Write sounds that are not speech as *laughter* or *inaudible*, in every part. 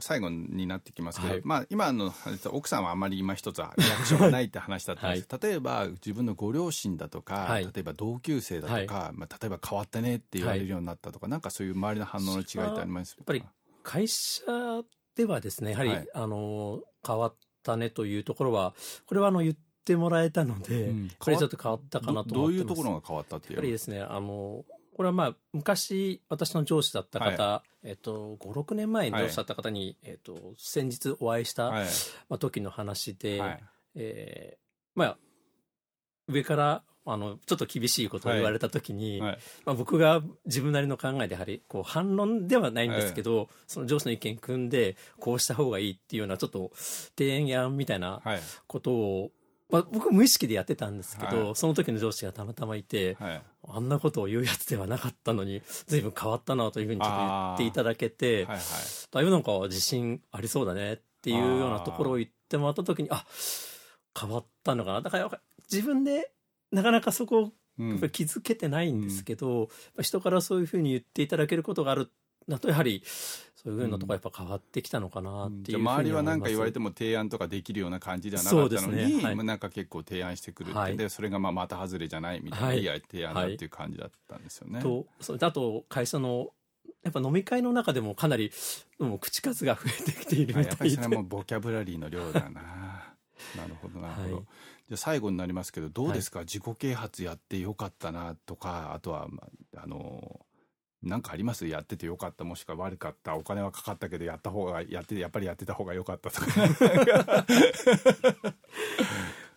最後になってきますけど、はい。まあ今の奥さんはあんまり今一つはリアクションがないって話だったんです、例えば自分のご両親だとか、はい。例えば同級生だとか、まあ、例えば変わったねって言われるようになったとか、なんかそういう周りの反応の違いってあります？やっぱり会社ではですね、やはり、はい。あの、変わったねというところは、これはあの言ってもらえたので、うん。これちょっと変わったかなとどどう思ってます。いうところが変わったっていうやっぱりですね、あの、これはまあ、昔、私の上司だった方、えっと、5、6年前に上司だった方に、えっと、先日お会いした、はい。まあ、時の話で、はい。えーまあ、上から、あの、ちょっと厳しいことを言われた時に、はい。まあ、僕が自分なりの考えでやはり、こう、反論ではないんですけど、その上司の意見組んで、こうした方がいいっていうような、ちょっと、提案みたいなはい。ことを、まあ、僕無意識でやってたんですけど、はい。その時の上司がたまたまいて、はいあんなことを言うやつではなかったのに、随分変わったなというふうにちょっと言っていただけて、はいはい。だいぶなんか自信ありそうだねっていうようなところを言ってもらった時に、あ、変わったのかな。だから自分でなかなかそこを気づけてないんですけど、やっぱ人からそういうふうに言っていただけることがあるだとやはりそういうふうなところやっぱ変わってきたのかなっていうふうにじゃあ周りは何か言われてもも提案とかできるような感じではなかったのに、ね。はい。まあなんか結構提案してくるって、はい。でそれがまあまた外れじゃないみたいな、はい。い、提案だっていう感じだったんですよね。とそれとあと会社のやっぱ飲み会の中でもかなりもう口数が増えてきているあみたいで。やっぱりそれはもうボキャブラリーの量だな。*laughs* なるほどなるほど。はい。じゃあ最後になりますけどどうですか、自己啓発やってよかったなとかあとは、まあ、あのなんかあります？やっててよかった。もしくは悪かった。お金はかかったけどやった方がやってやっぱりやってた方がよかったとか。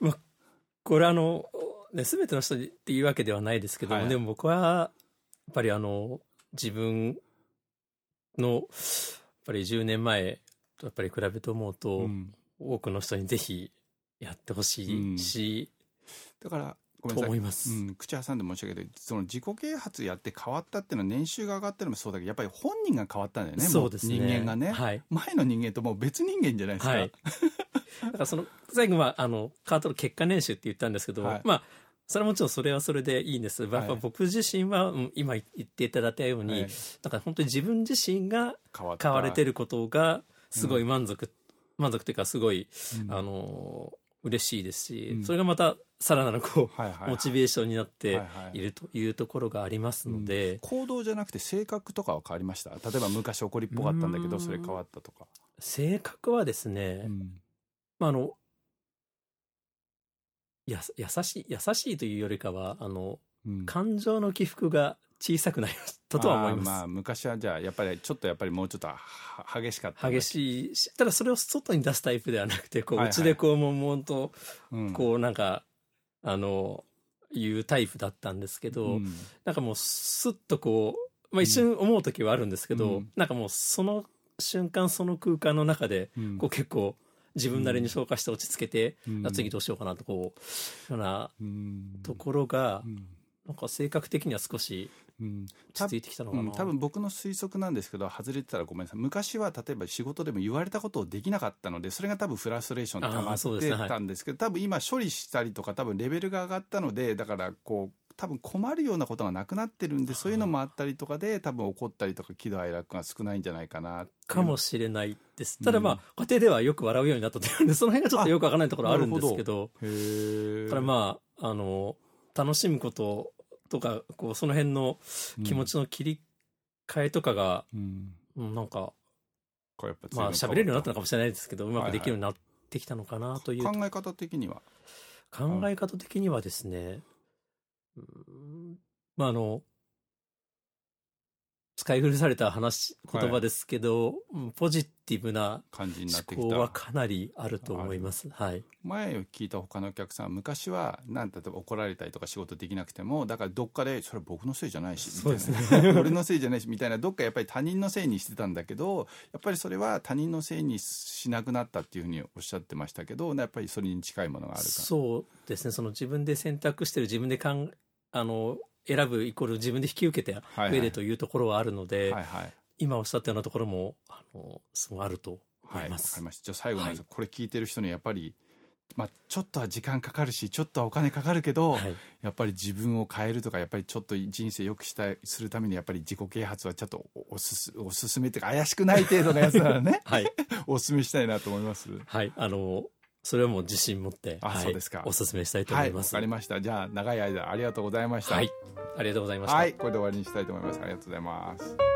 *laughs* これあの、ね、全ての人っていうわけではないですけども、はい。でも僕はやっぱりあの自分のやっぱり10年前とやっぱり比べて思うと、うん。多くの人にぜひやってほしいし、だからごめんとなさい思います。うん、口挟んで申し訳ないその自己啓発やって変わったっていうのは年収が上がったのもそうだけどやっぱり本人が変わったんだよねそうですね。人間がね、はい。前の人間ともう別人間じゃないですか、はい。*laughs* だからその、最後は、あの、カートの結果年収って言ったんですけど、はいまあ、それはもちろんそれはそれでいいんです。はい僕自身は、うん今言っていただいたように、はいだから本当に自分自身が変われてることが、すごい満足、満足というか、すごい、うんあの、嬉しいですし、うん。それがまた、さらなるこう、モチベーションになってはいるというところがありますので、行動じゃなくて性格とかは変わりました？例えば昔怒りっぽかったんだけどうん。それ変わったとか、性格はですね、うん。まあ、あの、や、優しい、優しいというよりかは、あの、うん感情の起伏が小さくなりましたとは思います。あーまあ昔はじゃあやっぱりちょっとやっぱりもうちょっとは激しかった激しいし、ただそれを外に出すタイプではなくて、こう、はいはい。内でこう、悶々と、うん。こう、なんか、あの、いうタイプだったんですけど、うん。なんかもう、スッとこう、まあ一瞬思う時はあるんですけど、うん。なんかもう、その瞬間、その空間の中で、うん。こう結構、自分なりに消化して落ち着けて、うん。あ次どうしようかなと、こう、ようなうん。ところがう、んなんか性格的には少しうん。落ち着いてきたのかな。うん多分僕の推測なんですけど外れてたらごめんなさい。昔は例えば仕事でも言われたことをできなかったのでそれが多分フラストレーション溜まってたんですけど多分今処理したりとか多分レベルが上がったのでだからこう多分困るようなことがなくなってるんでそういうのもあったりとかで多分怒ったりとか喜怒哀楽が少ないんじゃないかなかもしれないです。ただまあ、家庭ではよく笑うようになったというんで、その辺がちょっとよくわからないところはあるんですけど、だからまあ、あの、楽しむこととか、こう、その辺の気持ちの切り替えとかが、うん。うんなんか、こうやっぱまあ、喋れるようになったのかもしれないですけど、うまくできるようになってきたのかなという。考え方的には？考え方的にはですね、うんまああの、使い古された話、言葉ですけど、うんポジティブな感じになってき思考はたかなりあると思います。はい。前を聞いた他のお客さんは昔はなん例えば怒られたりとか仕事できなくてもだからどっかでそれは僕のせいじゃないしそうですね *laughs* 俺のせいじゃないしみたいなどっかやっぱり他人のせいにしてたんだけどやっぱりそれは他人のせいにしなくなったっていうふうにおっしゃってましたけどやっぱりそれに近いものがあるからそうですね。その自分で選択してる自分でかん、あの、選ぶイコール自分で引き受けてはい上でというところはあるので、はいはい今おっしゃったようなところも、あの、すごいあると思はいます。かりましたじゃあ最後なんですが、これ聞いてる人にやっぱりまあ、ちょっとは時間かかるしちょっとはお金かかるけど、はいやっぱり自分を変えるとかやっぱりちょっと人生良くしたいするためにやっぱり自己啓発はちょっとおすすおすすめっていうか怪しくない程度のやつならね *laughs* はい。*laughs* おすすめしたいなと思います。はい。あの、それはもう自信持って、あはいそうですかお勧めしたいとはい、思います。わかりました。じゃあ長い間ありがとうございました。はい。ありがとうございました。はい、これで終わりにしたいと思います。ありがとうございます。